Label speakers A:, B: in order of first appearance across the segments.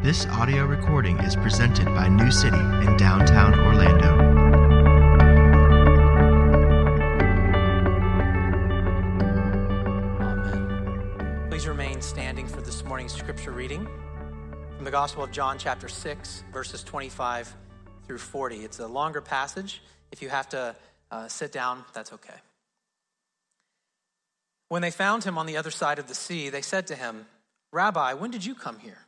A: This audio recording is presented by New City in downtown Orlando.
B: Amen. Please remain standing for this morning's scripture reading from the Gospel of John, chapter 6, verses 25 through 40. It's a longer passage. If you have to uh, sit down, that's okay. When they found him on the other side of the sea, they said to him, Rabbi, when did you come here?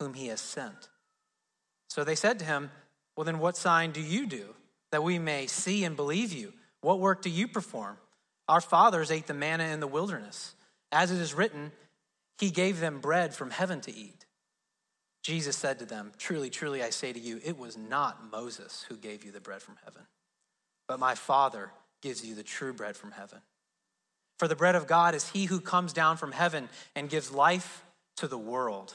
B: whom he has sent. So they said to him, Well, then what sign do you do that we may see and believe you? What work do you perform? Our fathers ate the manna in the wilderness. As it is written, He gave them bread from heaven to eat. Jesus said to them, Truly, truly, I say to you, it was not Moses who gave you the bread from heaven, but my Father gives you the true bread from heaven. For the bread of God is he who comes down from heaven and gives life to the world.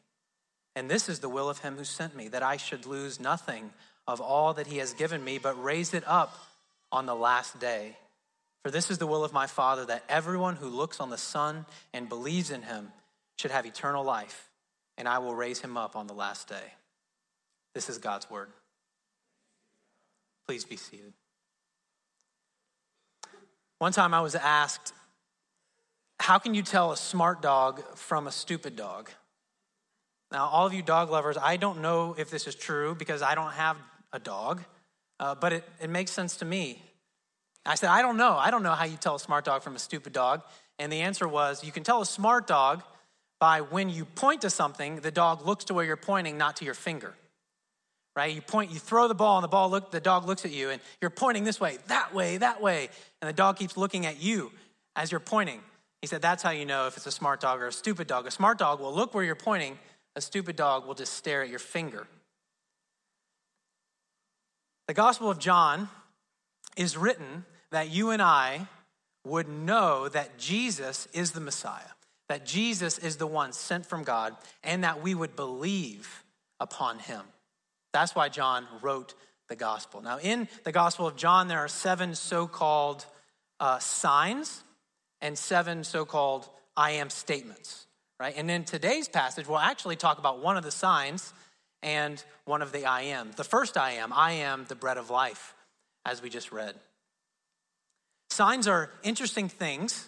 B: And this is the will of him who sent me, that I should lose nothing of all that he has given me, but raise it up on the last day. For this is the will of my Father, that everyone who looks on the Son and believes in him should have eternal life, and I will raise him up on the last day. This is God's word. Please be seated. One time I was asked, How can you tell a smart dog from a stupid dog? Now, all of you dog lovers, I don't know if this is true because I don't have a dog, uh, but it, it makes sense to me. I said, I don't know. I don't know how you tell a smart dog from a stupid dog. And the answer was, you can tell a smart dog by when you point to something, the dog looks to where you're pointing, not to your finger. Right? You point, you throw the ball, and the ball look, the dog looks at you, and you're pointing this way, that way, that way, and the dog keeps looking at you as you're pointing. He said, that's how you know if it's a smart dog or a stupid dog. A smart dog will look where you're pointing a stupid dog will just stare at your finger. The Gospel of John is written that you and I would know that Jesus is the Messiah, that Jesus is the one sent from God, and that we would believe upon him. That's why John wrote the Gospel. Now, in the Gospel of John, there are seven so called uh, signs and seven so called I am statements right? And in today's passage, we'll actually talk about one of the signs and one of the I am. The first I am, I am the bread of life, as we just read. Signs are interesting things.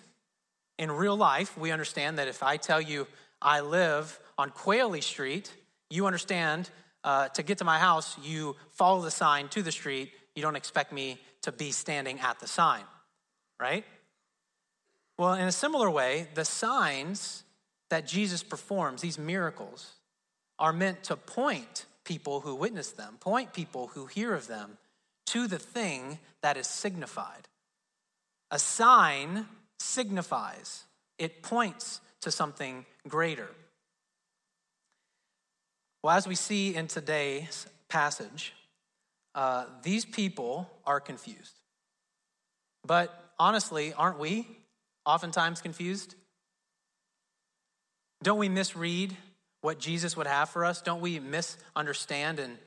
B: In real life, we understand that if I tell you I live on Quayle Street, you understand uh, to get to my house, you follow the sign to the street. You don't expect me to be standing at the sign, right? Well, in a similar way, the signs that Jesus performs, these miracles, are meant to point people who witness them, point people who hear of them to the thing that is signified. A sign signifies, it points to something greater. Well, as we see in today's passage, uh, these people are confused. But honestly, aren't we oftentimes confused? Don't we misread what Jesus would have for us? Don't we misunderstand and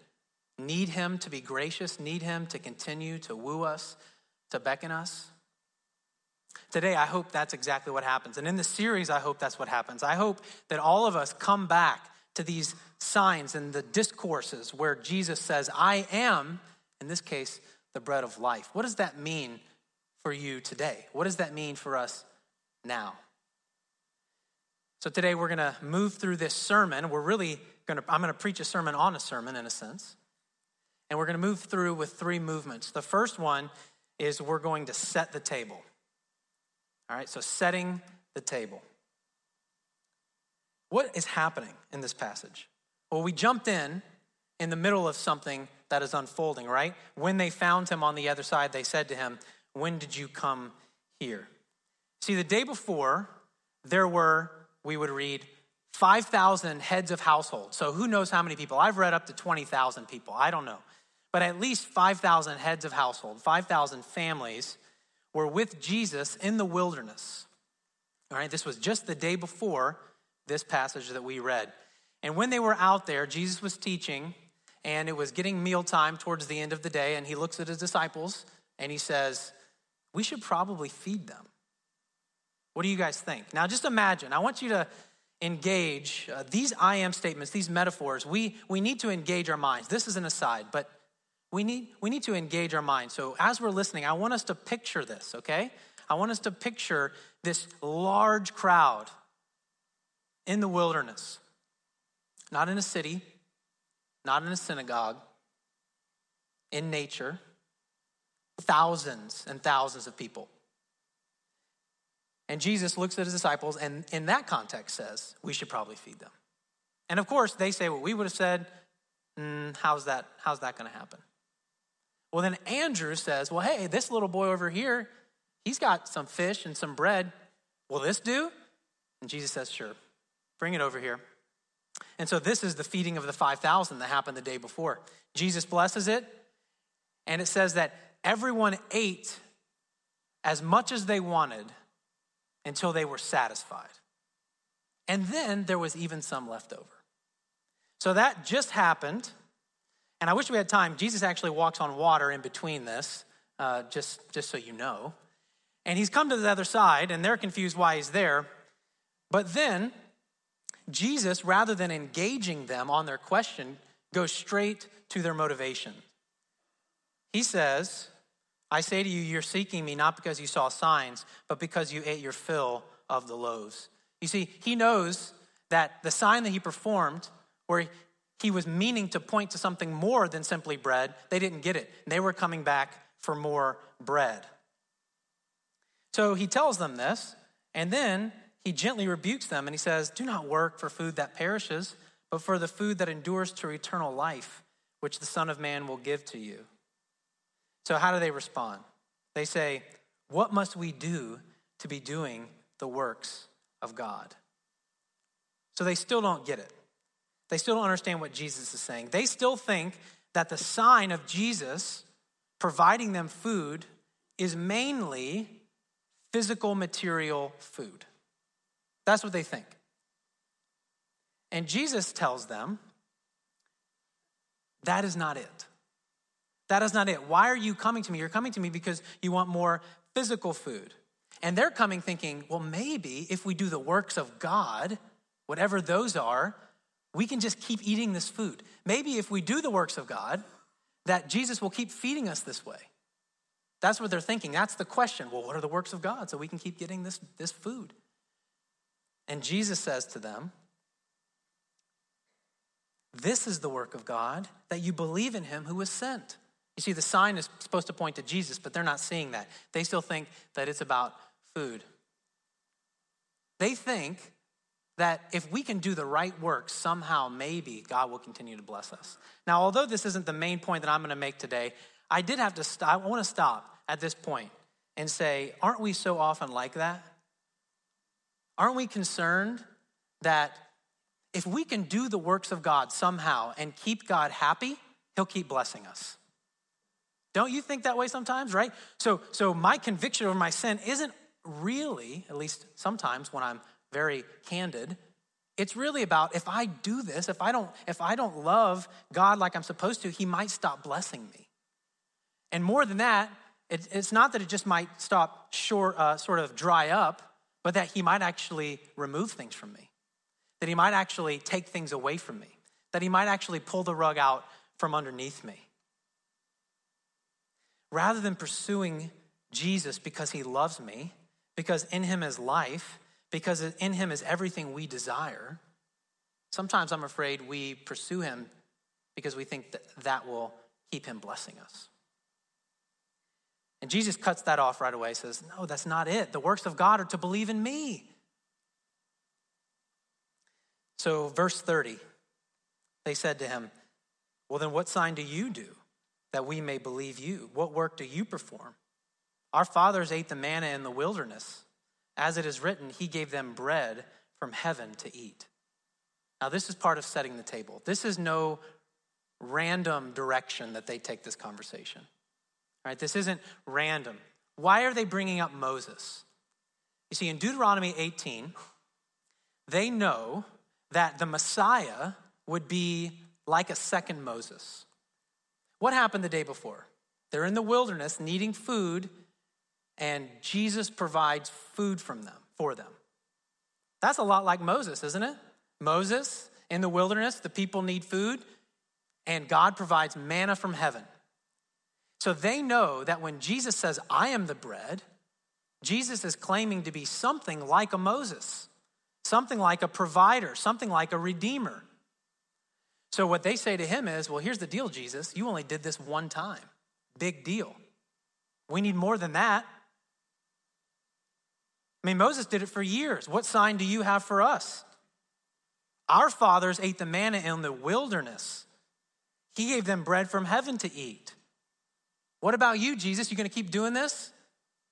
B: need Him to be gracious, need Him to continue to woo us, to beckon us? Today, I hope that's exactly what happens. And in the series, I hope that's what happens. I hope that all of us come back to these signs and the discourses where Jesus says, I am, in this case, the bread of life. What does that mean for you today? What does that mean for us now? So today we're going to move through this sermon. We're really going to, I'm going to preach a sermon on a sermon in a sense. And we're going to move through with three movements. The first one is we're going to set the table. All right, so setting the table. What is happening in this passage? Well, we jumped in in the middle of something that is unfolding, right? When they found him on the other side, they said to him, When did you come here? See, the day before, there were, we would read, 5,000 heads of household. So who knows how many people? I've read up to 20,000 people. I don't know. But at least 5,000 heads of household, 5,000 families were with Jesus in the wilderness. All right, this was just the day before this passage that we read. And when they were out there, Jesus was teaching, and it was getting mealtime towards the end of the day, and he looks at his disciples and he says, We should probably feed them. What do you guys think? Now, just imagine, I want you to engage uh, these I am statements, these metaphors. We, we need to engage our minds. This is an aside, but we need, we need to engage our minds. So, as we're listening, I want us to picture this, okay? I want us to picture this large crowd in the wilderness, not in a city, not in a synagogue, in nature, thousands and thousands of people. And Jesus looks at his disciples and, in that context, says, We should probably feed them. And of course, they say what we would have said mm, How's that, how's that going to happen? Well, then Andrew says, Well, hey, this little boy over here, he's got some fish and some bread. Will this do? And Jesus says, Sure, bring it over here. And so this is the feeding of the 5,000 that happened the day before. Jesus blesses it, and it says that everyone ate as much as they wanted until they were satisfied. And then there was even some left over. So that just happened. And I wish we had time. Jesus actually walks on water in between this, uh, just, just so you know. And he's come to the other side, and they're confused why he's there. But then, Jesus, rather than engaging them on their question, goes straight to their motivation. He says, I say to you, you're seeking me not because you saw signs, but because you ate your fill of the loaves. You see, he knows that the sign that he performed, where he was meaning to point to something more than simply bread, they didn't get it. They were coming back for more bread. So he tells them this, and then he gently rebukes them and he says, Do not work for food that perishes, but for the food that endures to eternal life, which the Son of Man will give to you. So, how do they respond? They say, What must we do to be doing the works of God? So, they still don't get it. They still don't understand what Jesus is saying. They still think that the sign of Jesus providing them food is mainly physical, material food. That's what they think. And Jesus tells them that is not it. That is not it. Why are you coming to me? You're coming to me because you want more physical food. And they're coming thinking, well, maybe if we do the works of God, whatever those are, we can just keep eating this food. Maybe if we do the works of God, that Jesus will keep feeding us this way. That's what they're thinking. That's the question. Well, what are the works of God so we can keep getting this, this food? And Jesus says to them, This is the work of God, that you believe in him who was sent. You see, the sign is supposed to point to Jesus, but they're not seeing that. They still think that it's about food. They think that if we can do the right work, somehow maybe God will continue to bless us. Now, although this isn't the main point that I'm going to make today, I did have to. I want to stop at this point and say, aren't we so often like that? Aren't we concerned that if we can do the works of God somehow and keep God happy, He'll keep blessing us? Don't you think that way sometimes, right? So, so my conviction over my sin isn't really, at least sometimes when I'm very candid, it's really about if I do this, if I don't, if I don't love God like I'm supposed to, He might stop blessing me. And more than that, it, it's not that it just might stop short, uh, sort of dry up, but that he might actually remove things from me, that he might actually take things away from me, that he might actually pull the rug out from underneath me. Rather than pursuing Jesus because he loves me, because in him is life, because in him is everything we desire, Sometimes I'm afraid we pursue him because we think that that will keep him blessing us. And Jesus cuts that off right away, says, No, that's not it. The works of God are to believe in me. So, verse 30, they said to him, Well, then what sign do you do that we may believe you? What work do you perform? Our fathers ate the manna in the wilderness. As it is written, He gave them bread from heaven to eat. Now, this is part of setting the table. This is no random direction that they take this conversation. All right, this isn't random. Why are they bringing up Moses? You see, in Deuteronomy 18, they know that the Messiah would be like a second Moses. What happened the day before? They're in the wilderness needing food, and Jesus provides food from them for them. That's a lot like Moses, isn't it? Moses in the wilderness, the people need food, and God provides manna from heaven. So they know that when Jesus says, I am the bread, Jesus is claiming to be something like a Moses, something like a provider, something like a redeemer. So what they say to him is, Well, here's the deal, Jesus. You only did this one time. Big deal. We need more than that. I mean, Moses did it for years. What sign do you have for us? Our fathers ate the manna in the wilderness. He gave them bread from heaven to eat. What about you, Jesus? You're going to keep doing this?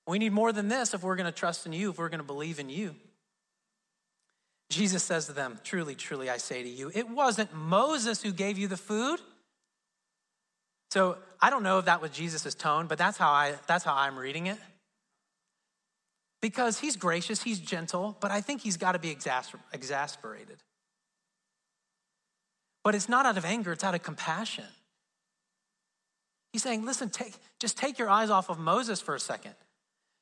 B: We need more than this if we're going to trust in you, if we're going to believe in you. Jesus says to them, Truly, truly, I say to you, it wasn't Moses who gave you the food. So I don't know if that was Jesus' tone, but that's how, I, that's how I'm reading it. Because he's gracious, he's gentle, but I think he's got to be exasper- exasperated. But it's not out of anger, it's out of compassion. He's saying, listen, take, just take your eyes off of Moses for a second.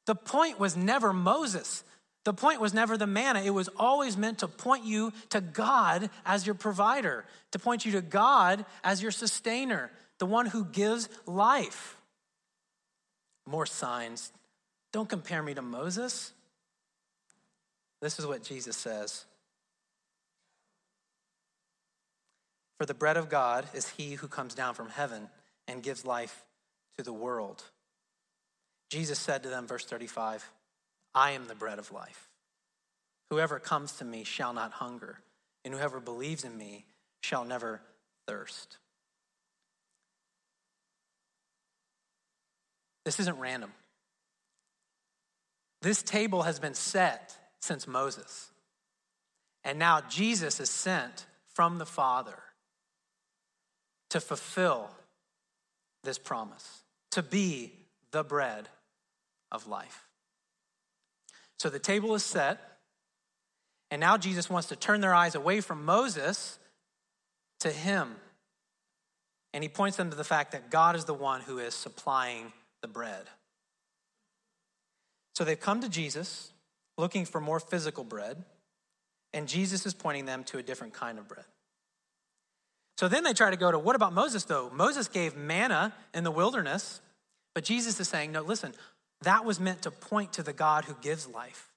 B: The point was never Moses. The point was never the manna. It was always meant to point you to God as your provider, to point you to God as your sustainer, the one who gives life. More signs. Don't compare me to Moses. This is what Jesus says For the bread of God is he who comes down from heaven and gives life to the world. Jesus said to them, verse 35, I am the bread of life. Whoever comes to me shall not hunger, and whoever believes in me shall never thirst. This isn't random. This table has been set since Moses. And now Jesus is sent from the Father to fulfill this promise, to be the bread of life. So the table is set, and now Jesus wants to turn their eyes away from Moses to him. And he points them to the fact that God is the one who is supplying the bread. So they've come to Jesus looking for more physical bread, and Jesus is pointing them to a different kind of bread. So then they try to go to what about Moses, though? Moses gave manna in the wilderness, but Jesus is saying, no, listen, that was meant to point to the God who gives life.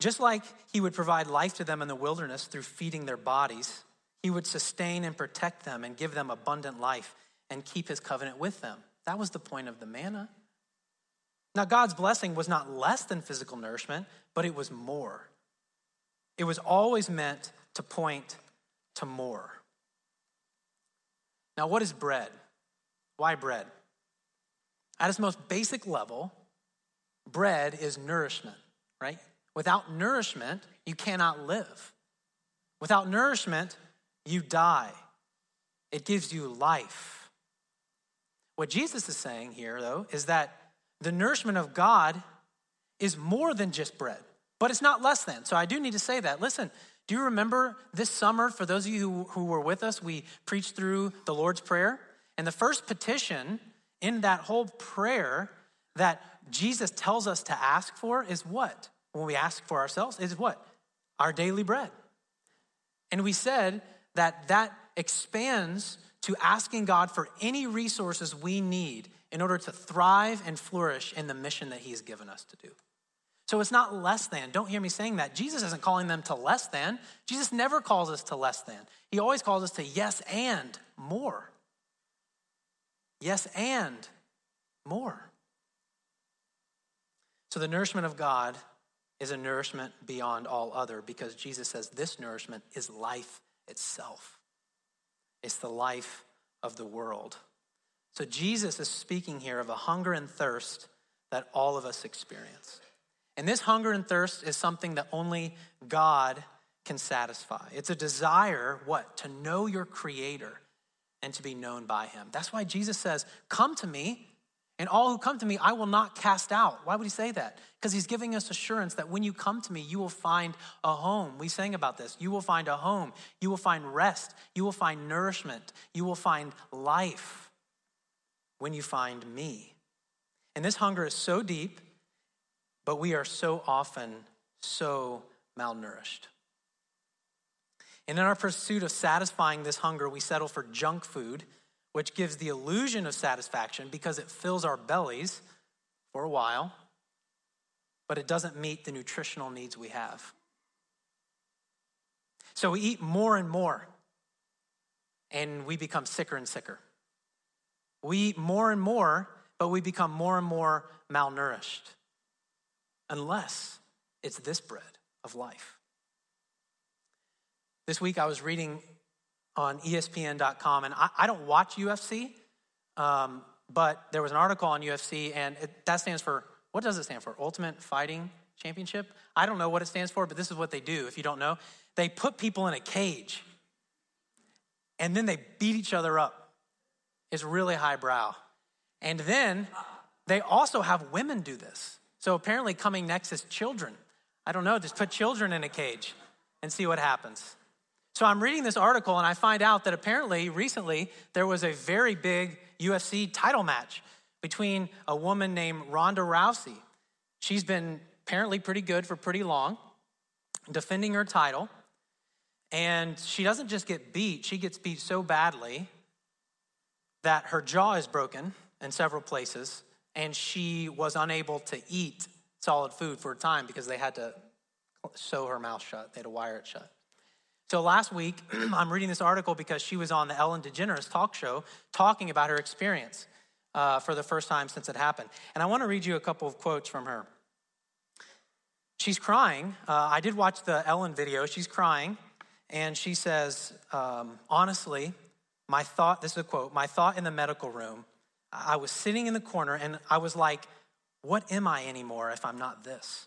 B: Just like he would provide life to them in the wilderness through feeding their bodies, he would sustain and protect them and give them abundant life and keep his covenant with them. That was the point of the manna. Now, God's blessing was not less than physical nourishment, but it was more. It was always meant to point to more. Now, what is bread? Why bread? At its most basic level, bread is nourishment, right? Without nourishment, you cannot live. Without nourishment, you die. It gives you life. What Jesus is saying here, though, is that the nourishment of God is more than just bread, but it's not less than. So I do need to say that. Listen, do you remember this summer, for those of you who, who were with us, we preached through the Lord's Prayer? And the first petition in that whole prayer that Jesus tells us to ask for is what? When we ask for ourselves, is what? Our daily bread. And we said that that expands to asking God for any resources we need in order to thrive and flourish in the mission that He's given us to do. So it's not less than. Don't hear me saying that. Jesus isn't calling them to less than. Jesus never calls us to less than. He always calls us to yes and more. Yes and more. So the nourishment of God is a nourishment beyond all other because Jesus says this nourishment is life itself. It's the life of the world. So Jesus is speaking here of a hunger and thirst that all of us experience. And this hunger and thirst is something that only God can satisfy. It's a desire, what? To know your creator and to be known by him. That's why Jesus says, Come to me, and all who come to me, I will not cast out. Why would he say that? Because he's giving us assurance that when you come to me, you will find a home. We sang about this. You will find a home. You will find rest. You will find nourishment. You will find life when you find me. And this hunger is so deep, but we are so often so malnourished. And in our pursuit of satisfying this hunger, we settle for junk food which gives the illusion of satisfaction because it fills our bellies for a while, but it doesn't meet the nutritional needs we have. So we eat more and more, and we become sicker and sicker. We eat more and more, but we become more and more malnourished, unless it's this bread of life. This week I was reading on ESPN.com, and I, I don't watch UFC, um, but there was an article on UFC, and it, that stands for what does it stand for? Ultimate Fighting Championship? I don't know what it stands for, but this is what they do. If you don't know, they put people in a cage, and then they beat each other up. It's really highbrow, and then they also have women do this. So apparently, coming next is children. I don't know. Just put children in a cage and see what happens. So I'm reading this article and I find out that apparently recently there was a very big UFC title match between a woman named Ronda Rousey. She's been apparently pretty good for pretty long, defending her title. And she doesn't just get beat, she gets beat so badly that her jaw is broken in several places and she was unable to eat solid food for a time because they had to sew her mouth shut, they had to wire it shut. So last week, I'm reading this article because she was on the Ellen DeGeneres talk show talking about her experience uh, for the first time since it happened. And I want to read you a couple of quotes from her. She's crying. Uh, I did watch the Ellen video. She's crying. And she says, um, honestly, my thought, this is a quote, my thought in the medical room, I was sitting in the corner and I was like, what am I anymore if I'm not this?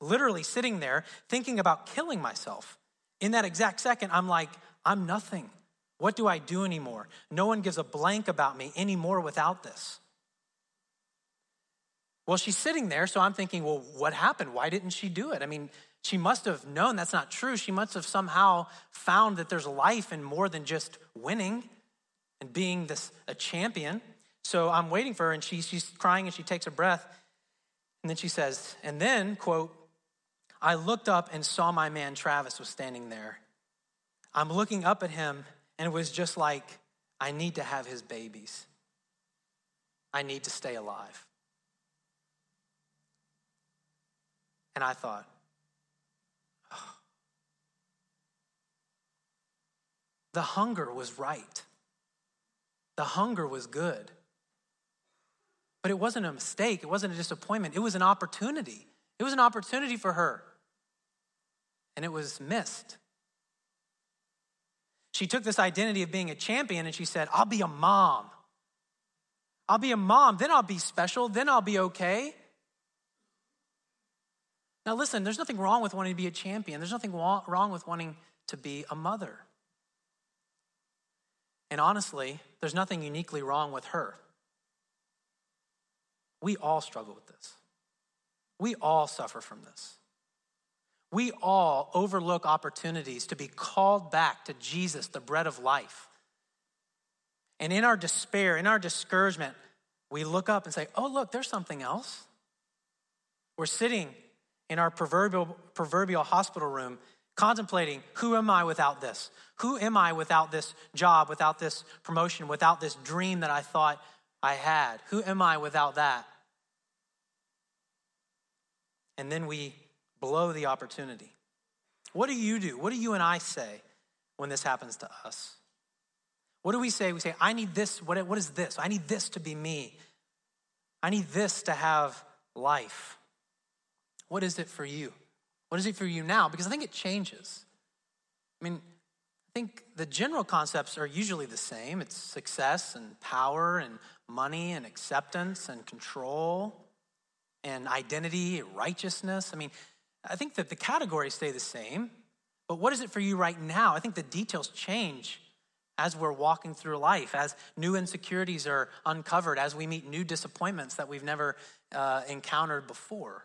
B: Literally sitting there thinking about killing myself. In that exact second, I'm like, I'm nothing. What do I do anymore? No one gives a blank about me anymore without this. Well, she's sitting there, so I'm thinking, well, what happened? Why didn't she do it? I mean, she must have known that's not true. She must have somehow found that there's life in more than just winning and being this a champion. So I'm waiting for her, and she, she's crying and she takes a breath. And then she says, and then, quote, I looked up and saw my man Travis was standing there. I'm looking up at him, and it was just like, I need to have his babies. I need to stay alive. And I thought, oh. the hunger was right. The hunger was good. But it wasn't a mistake. It wasn't a disappointment. It was an opportunity. It was an opportunity for her and it was missed. She took this identity of being a champion and she said, I'll be a mom. I'll be a mom, then I'll be special, then I'll be okay. Now, listen, there's nothing wrong with wanting to be a champion, there's nothing wrong with wanting to be a mother. And honestly, there's nothing uniquely wrong with her. We all struggle with this, we all suffer from this. We all overlook opportunities to be called back to Jesus, the bread of life. And in our despair, in our discouragement, we look up and say, Oh, look, there's something else. We're sitting in our proverbial, proverbial hospital room contemplating, Who am I without this? Who am I without this job, without this promotion, without this dream that I thought I had? Who am I without that? and then we blow the opportunity. What do you do? What do you and I say when this happens to us? What do we say? We say, I need this. What, what is this? I need this to be me. I need this to have life. What is it for you? What is it for you now? Because I think it changes. I mean, I think the general concepts are usually the same it's success and power and money and acceptance and control and identity, righteousness. I mean, I think that the categories stay the same, but what is it for you right now? I think the details change as we're walking through life, as new insecurities are uncovered, as we meet new disappointments that we've never uh, encountered before.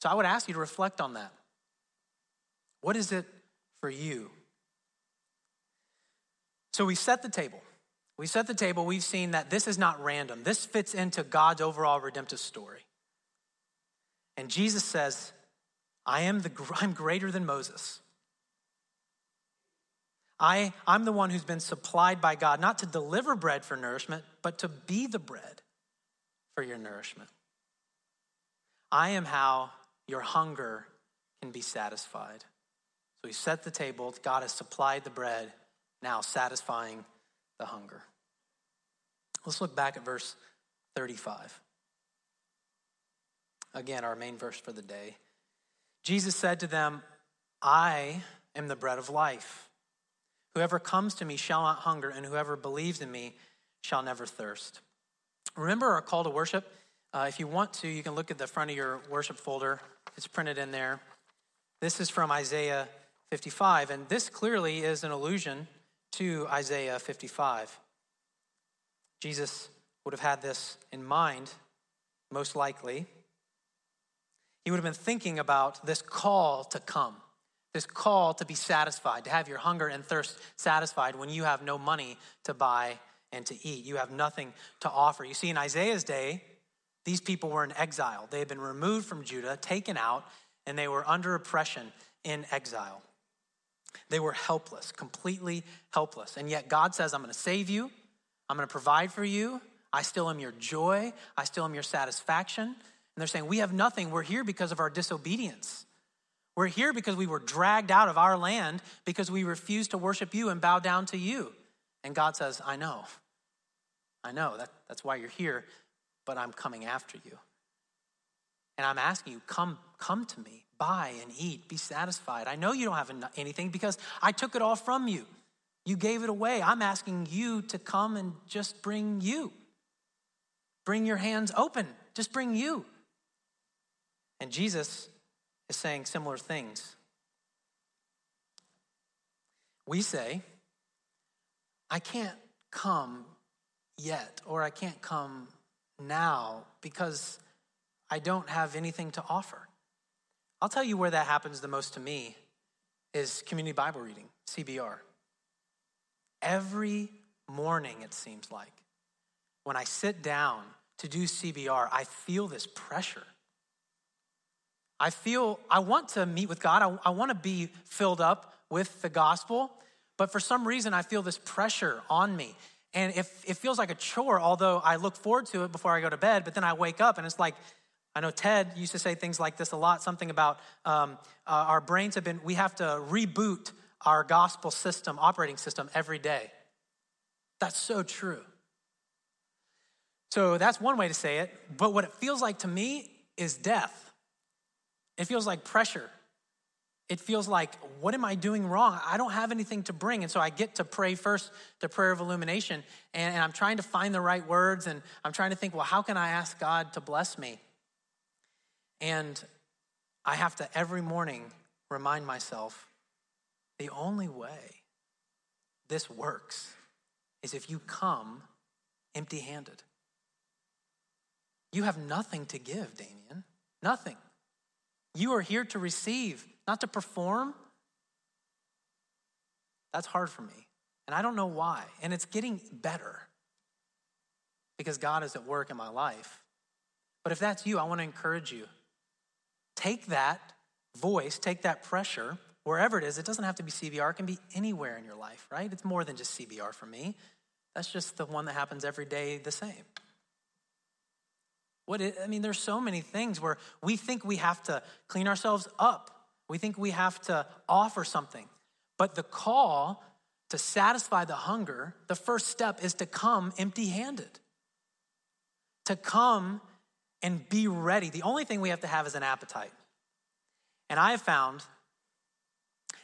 B: So I would ask you to reflect on that. What is it for you? So we set the table. We set the table. We've seen that this is not random. This fits into God's overall redemptive story. And Jesus says, I am the, I'm greater than Moses. I, I'm the one who's been supplied by God, not to deliver bread for nourishment, but to be the bread for your nourishment. I am how your hunger can be satisfied. So he set the table, God has supplied the bread, now satisfying the hunger. Let's look back at verse 35. Again, our main verse for the day. Jesus said to them, I am the bread of life. Whoever comes to me shall not hunger, and whoever believes in me shall never thirst. Remember our call to worship? Uh, if you want to, you can look at the front of your worship folder. It's printed in there. This is from Isaiah 55, and this clearly is an allusion to Isaiah 55. Jesus would have had this in mind, most likely. He would have been thinking about this call to come this call to be satisfied, to have your hunger and thirst satisfied when you have no money to buy and to eat. You have nothing to offer. You see, in Isaiah's day, these people were in exile. They had been removed from Judah, taken out, and they were under oppression in exile. They were helpless, completely helpless. And yet God says, I'm going to save you, I'm going to provide for you. I still am your joy, I still am your satisfaction. And they're saying, We have nothing. We're here because of our disobedience. We're here because we were dragged out of our land because we refused to worship you and bow down to you. And God says, I know. I know. That, that's why you're here, but I'm coming after you. And I'm asking you, come, come to me, buy and eat, be satisfied. I know you don't have anything because I took it all from you. You gave it away. I'm asking you to come and just bring you. Bring your hands open. Just bring you. And Jesus is saying similar things. We say, I can't come yet, or I can't come now because I don't have anything to offer. I'll tell you where that happens the most to me is community Bible reading, CBR. Every morning, it seems like, when I sit down to do CBR, I feel this pressure I feel I want to meet with God. I, I want to be filled up with the gospel, but for some reason I feel this pressure on me. And if it feels like a chore, although I look forward to it before I go to bed, but then I wake up and it's like, I know Ted used to say things like this a lot something about um, uh, our brains have been, we have to reboot our gospel system, operating system every day. That's so true. So that's one way to say it. But what it feels like to me is death. It feels like pressure. It feels like, what am I doing wrong? I don't have anything to bring. And so I get to pray first the prayer of illumination, and, and I'm trying to find the right words, and I'm trying to think, well, how can I ask God to bless me? And I have to every morning remind myself the only way this works is if you come empty handed. You have nothing to give, Damien. Nothing. You are here to receive, not to perform. That's hard for me. And I don't know why. And it's getting better because God is at work in my life. But if that's you, I want to encourage you. Take that voice, take that pressure, wherever it is. It doesn't have to be CBR, it can be anywhere in your life, right? It's more than just CBR for me. That's just the one that happens every day the same. What is, I mean, there's so many things where we think we have to clean ourselves up. We think we have to offer something. But the call to satisfy the hunger, the first step is to come empty handed. To come and be ready. The only thing we have to have is an appetite. And I have found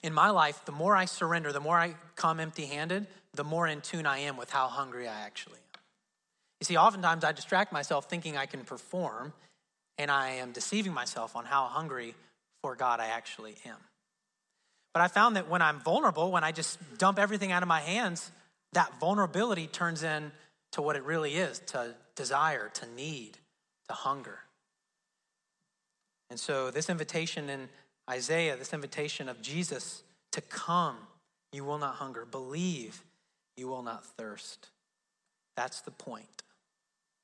B: in my life, the more I surrender, the more I come empty handed, the more in tune I am with how hungry I actually am. You see, oftentimes I distract myself thinking I can perform, and I am deceiving myself on how hungry for God I actually am. But I found that when I'm vulnerable, when I just dump everything out of my hands, that vulnerability turns into what it really is to desire, to need, to hunger. And so, this invitation in Isaiah, this invitation of Jesus to come, you will not hunger. Believe, you will not thirst. That's the point.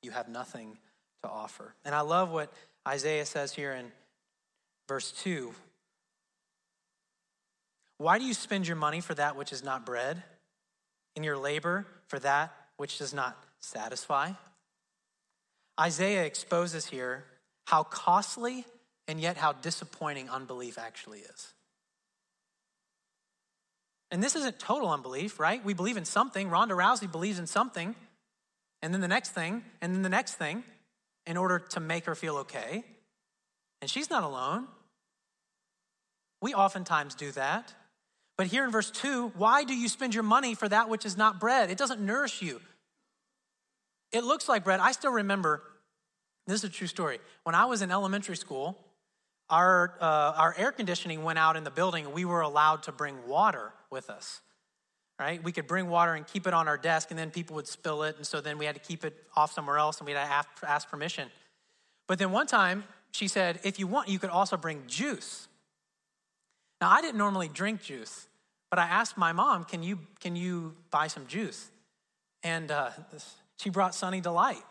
B: You have nothing to offer. And I love what Isaiah says here in verse 2. Why do you spend your money for that which is not bread, and your labor for that which does not satisfy? Isaiah exposes here how costly and yet how disappointing unbelief actually is. And this isn't total unbelief, right? We believe in something. Ronda Rousey believes in something, and then the next thing, and then the next thing, in order to make her feel okay. And she's not alone. We oftentimes do that. But here in verse 2, why do you spend your money for that which is not bread? It doesn't nourish you. It looks like bread. I still remember, this is a true story. When I was in elementary school, our, uh, our air conditioning went out in the building and we were allowed to bring water with us right we could bring water and keep it on our desk and then people would spill it and so then we had to keep it off somewhere else and we had to ask, permission but then one time she said if you want you could also bring juice now i didn't normally drink juice but i asked my mom can you can you buy some juice and uh, she brought sunny delight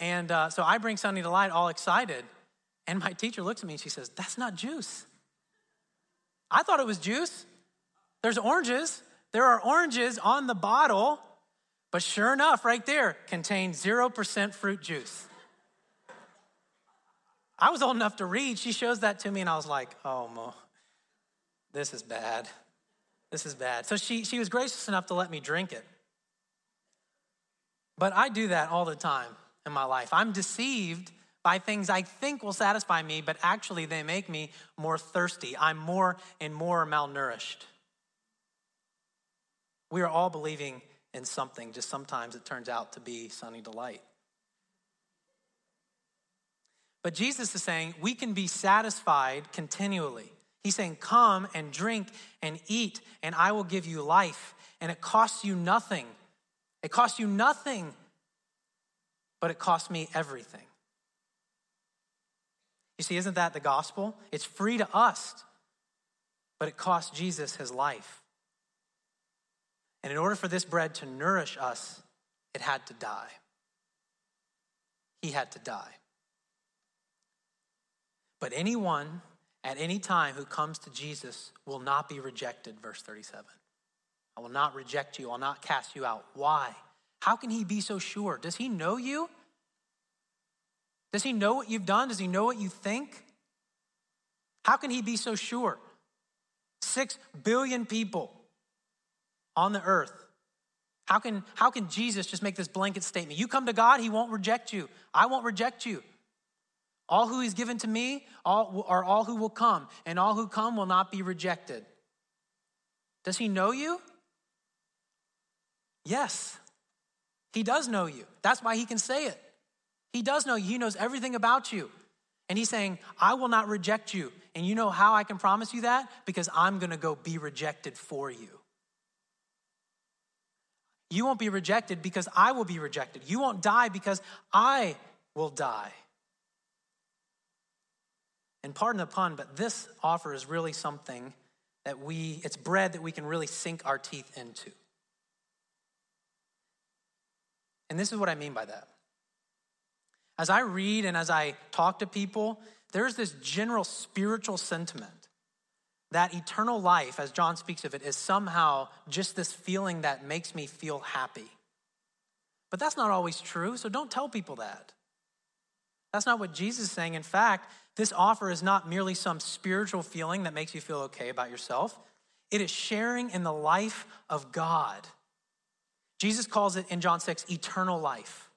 B: and uh, so i bring sunny delight all excited and my teacher looks at me and she says, That's not juice. I thought it was juice. There's oranges. There are oranges on the bottle, but sure enough, right there contains 0% fruit juice. I was old enough to read. She shows that to me, and I was like, oh, Mo, this is bad. This is bad. So she, she was gracious enough to let me drink it. But I do that all the time in my life. I'm deceived by things I think will satisfy me, but actually they make me more thirsty. I'm more and more malnourished. We are all believing in something, just sometimes it turns out to be sunny delight. But Jesus is saying we can be satisfied continually. He's saying, Come and drink and eat, and I will give you life. And it costs you nothing. It costs you nothing, but it costs me everything. You see, isn't that the gospel? It's free to us, but it cost Jesus his life. And in order for this bread to nourish us, it had to die. He had to die. But anyone at any time who comes to Jesus will not be rejected, verse 37. I will not reject you, I'll not cast you out. Why? How can he be so sure? Does he know you? Does he know what you've done? Does he know what you think? How can he be so sure? Six billion people on the earth. How can, how can Jesus just make this blanket statement? You come to God, he won't reject you. I won't reject you. All who he's given to me all, are all who will come, and all who come will not be rejected. Does he know you? Yes, he does know you. That's why he can say it. He does know you, He knows everything about you. And He's saying, I will not reject you. And you know how I can promise you that? Because I'm going to go be rejected for you. You won't be rejected because I will be rejected. You won't die because I will die. And pardon the pun, but this offer is really something that we, it's bread that we can really sink our teeth into. And this is what I mean by that. As I read and as I talk to people, there's this general spiritual sentiment that eternal life, as John speaks of it, is somehow just this feeling that makes me feel happy. But that's not always true, so don't tell people that. That's not what Jesus is saying. In fact, this offer is not merely some spiritual feeling that makes you feel okay about yourself, it is sharing in the life of God. Jesus calls it in John 6 eternal life.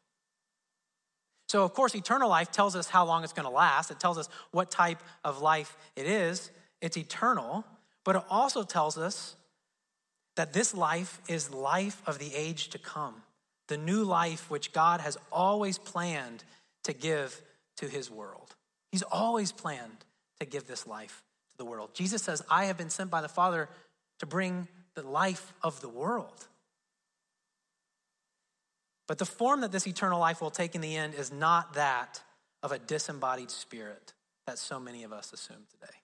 B: So, of course, eternal life tells us how long it's going to last. It tells us what type of life it is. It's eternal, but it also tells us that this life is life of the age to come, the new life which God has always planned to give to his world. He's always planned to give this life to the world. Jesus says, I have been sent by the Father to bring the life of the world. But the form that this eternal life will take in the end is not that of a disembodied spirit that so many of us assume today.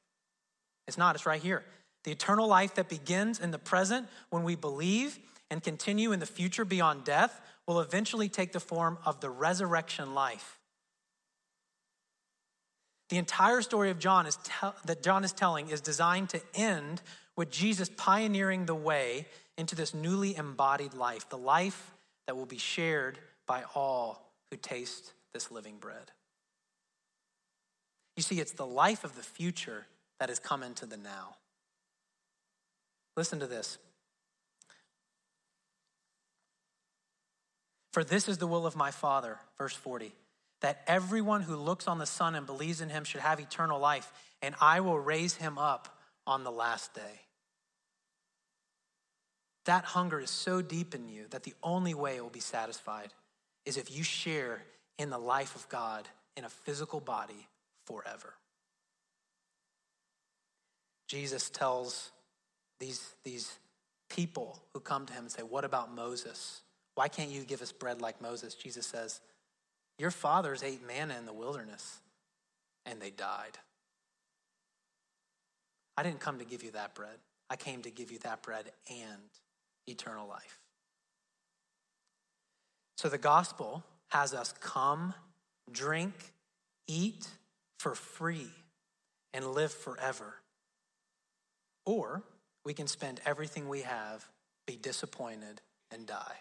B: It's not, it's right here. The eternal life that begins in the present when we believe and continue in the future beyond death will eventually take the form of the resurrection life. The entire story of John is te- that John is telling is designed to end with Jesus pioneering the way into this newly embodied life, the life that will be shared by all who taste this living bread. You see, it's the life of the future that has come into the now. Listen to this. For this is the will of my Father, verse 40, that everyone who looks on the Son and believes in him should have eternal life, and I will raise him up on the last day. That hunger is so deep in you that the only way it will be satisfied is if you share in the life of God in a physical body forever. Jesus tells these, these people who come to him and say, What about Moses? Why can't you give us bread like Moses? Jesus says, Your fathers ate manna in the wilderness and they died. I didn't come to give you that bread. I came to give you that bread and eternal life. So the gospel has us come, drink, eat for free, and live forever. Or we can spend everything we have, be disappointed, and die.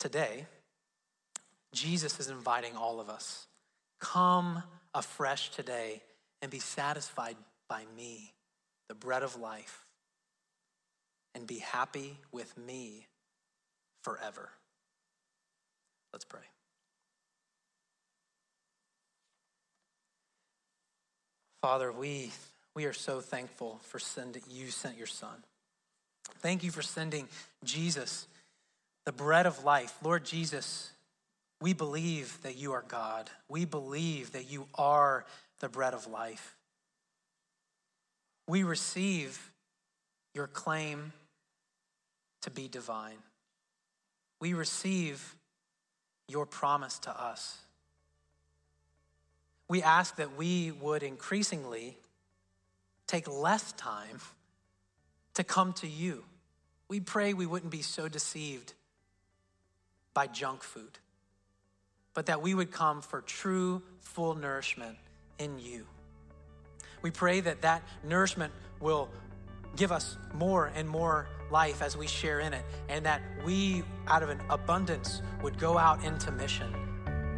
B: Today, Jesus is inviting all of us come afresh today and be satisfied by me, the bread of life, and be happy with me forever. Let's pray. Father, we, we are so thankful for sending you sent your son. Thank you for sending Jesus, the bread of life. Lord Jesus, we believe that you are God. We believe that you are the bread of life. We receive your claim to be divine. We receive your promise to us we ask that we would increasingly take less time to come to you. We pray we wouldn't be so deceived by junk food, but that we would come for true, full nourishment in you. We pray that that nourishment will give us more and more life as we share in it, and that we, out of an abundance, would go out into mission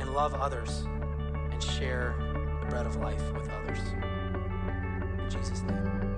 B: and love others and share the bread of life with others. In Jesus' name.